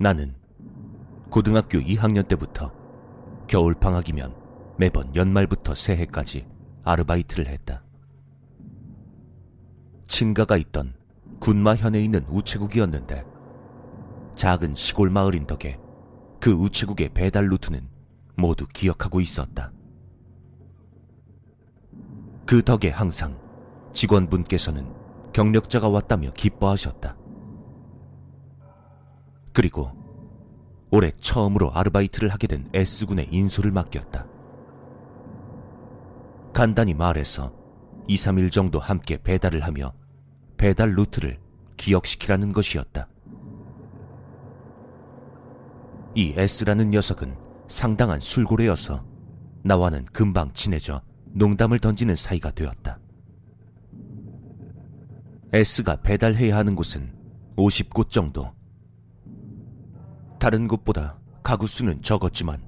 나는 고등학교 2학년 때부터 겨울 방학이면 매번 연말부터 새해까지 아르바이트를 했다. 친가가 있던 군마현에 있는 우체국이었는데 작은 시골 마을인 덕에 그 우체국의 배달 루트는 모두 기억하고 있었다. 그 덕에 항상 직원분께서는 경력자가 왔다며 기뻐하셨다. 그리고 올해 처음으로 아르바이트를 하게 된 S군의 인솔을 맡겼다. 간단히 말해서 2, 3일 정도 함께 배달을 하며 배달 루트를 기억시키라는 것이었다. 이 S라는 녀석은 상당한 술고래여서 나와는 금방 친해져 농담을 던지는 사이가 되었다. S가 배달해야 하는 곳은 50곳 정도. 다른 곳보다 가구 수는 적었지만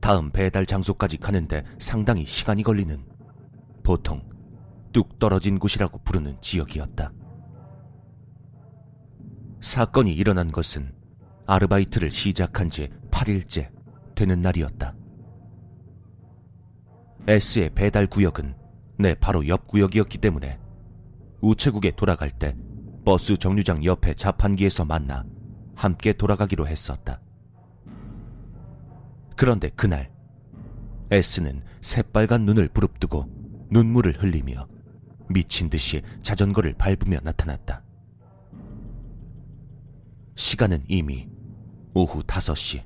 다음 배달 장소까지 가는데 상당히 시간이 걸리는 보통 뚝 떨어진 곳이라고 부르는 지역이었다. 사건이 일어난 것은 아르바이트를 시작한 지 8일째 되는 날이었다. S의 배달 구역은 내 바로 옆 구역이었기 때문에 우체국에 돌아갈 때 버스 정류장 옆에 자판기에서 만나 함께 돌아가기로 했었다. 그런데 그날 S는 새빨간 눈을 부릅뜨고 눈물을 흘리며 미친 듯이 자전거를 밟으며 나타났다. 시간은 이미 오후 5시.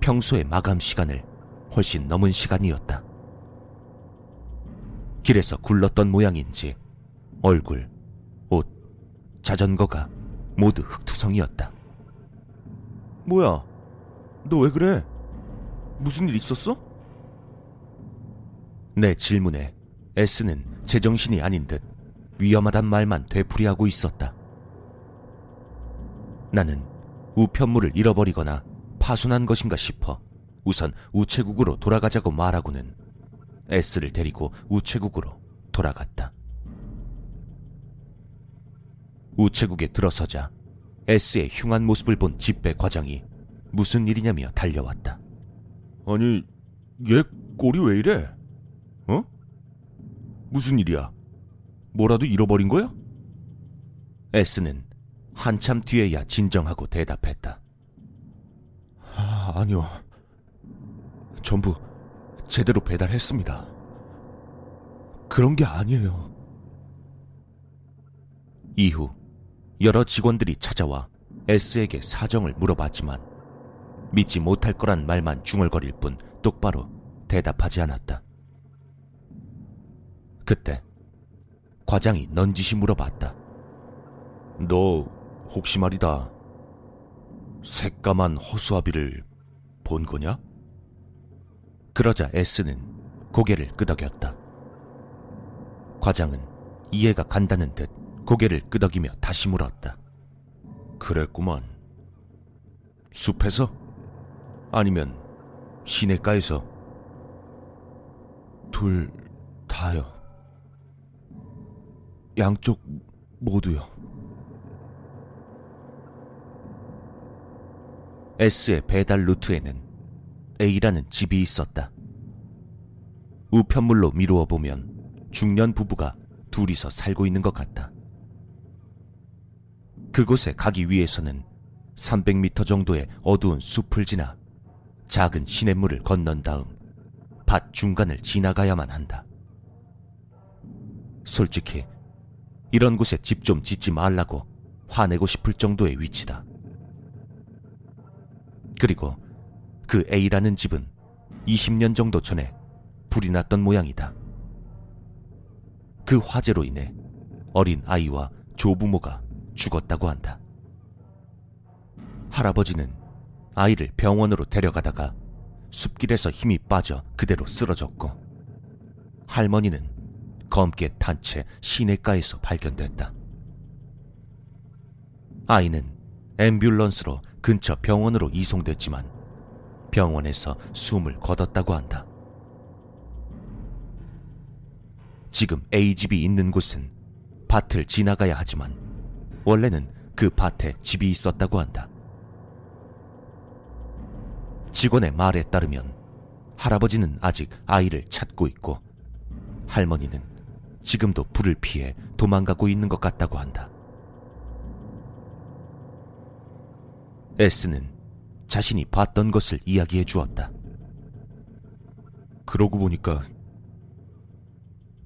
평소의 마감 시간을 훨씬 넘은 시간이었다. 길에서 굴렀던 모양인지 얼굴, 옷, 자전거가 모두 흙투성이었다. 뭐야? 너 왜 그래? 무슨 일 있었어? 내 질문에 S는 제정신이 아닌 듯 위험하단 말만 되풀이하고 있었다. 나는 우편물을 잃어버리거나 파손한 것인가 싶어 우선 우체국으로 돌아가자고 말하고는 S를 데리고 우체국으로 돌아갔다. 우체국에 들어서자 S의 흉한 모습을 본 집배 과장이 무슨 일이냐며 달려왔다. 아니, 얘 꼴이 왜 이래? 어? 무슨 일이야? 뭐라도 잃어버린 거야? S는 한참 뒤에야 진정하고 대답했다. 아, 아니요. 전부 제대로 배달했습니다. 그런 게 아니에요. 이후 여러 직원들이 찾아와 S에게 사정을 물어봤지만 믿지 못할 거란 말만 중얼거릴 뿐 똑바로 대답하지 않았다. 그때 과장이 넌지시 물어봤다. 너 혹시 말이다. 새까만 허수아비를 본 거냐? 그러자 S는 고개를 끄덕였다. 과장은 이해가 간다는 듯 고개를 끄덕이며 다시 물었다. 그랬구만. 숲에서? 아니면 시내가에서? 둘 다요. 양쪽 모두요. S의 배달 루트에는 A라는 집이 있었다. 우편물로 미루어 보면 중년 부부가 둘이서 살고 있는 것 같다. 그곳에 가기 위해서는 300m 정도의 어두운 숲을 지나 작은 시냇물을 건넌 다음 밭 중간을 지나가야만 한다. 솔직히 이런 곳에 집 좀 짓지 말라고 화내고 싶을 정도의 위치다. 그리고 그 A라는 집은 20년 정도 전에 불이 났던 모양이다. 그 화재로 인해 어린 아이와 조부모가 죽었다고 한다. 할아버지는 아이를 병원으로 데려가다가 숲길에서 힘이 빠져 그대로 쓰러졌고 할머니는 검게 탄 채 시내가에서 발견됐다. 아이는 앰뷸런스로 근처 병원으로 이송됐지만 병원에서 숨을 거뒀다고 한다. 지금 A집이 있는 곳은 밭을 지나가야 하지만 원래는 그 밭에 집이 있었다고 한다. 직원의 말에 따르면 할아버지는 아직 아이를 찾고 있고 할머니는 지금도 불을 피해 도망가고 있는 것 같다고 한다. S는 자신이 봤던 것을 이야기해 주었다. 그러고 보니까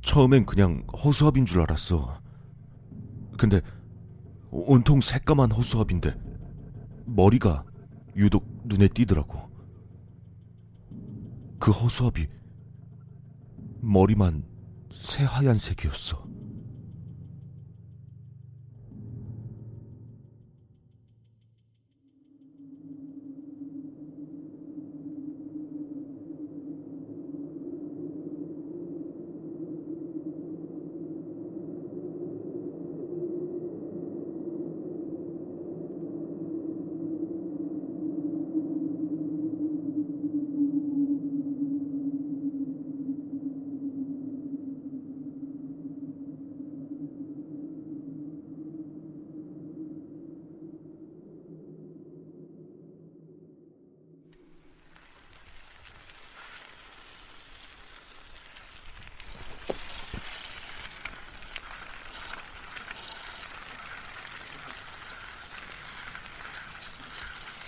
처음엔 그냥 허수아비인 줄 알았어. 근데 온통 새까만 허수아비인데 머리가 유독 눈에 띄더라고. 그 허수아비 머리만 새하얀색이었어.